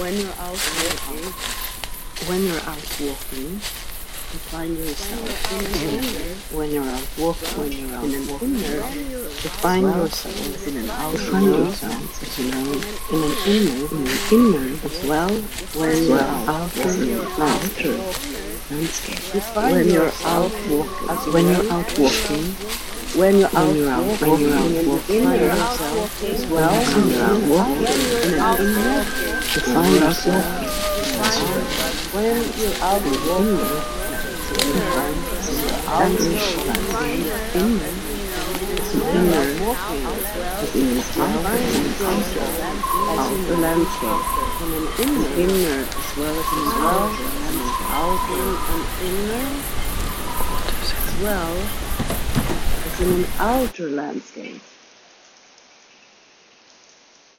When you're out walking, When you're out walking, you find yourself. In an inner, when you're out walking, when you're out in an inner, you find yourself. In an you outer find yourself, as you know, in an inner, in an inner as well, when you're outer, as outer outer landscape. When you're out walking, when you're out walking, when you're out when you're out walking, when you're out in walking, an find inner yourself as as well when you're out walking, in in an an inner, inner, you find yourself when you're out in walking, an inner, outer landscape. in an inner, as well as an well outer as landscape. outer and inner, as well in an outer landscape.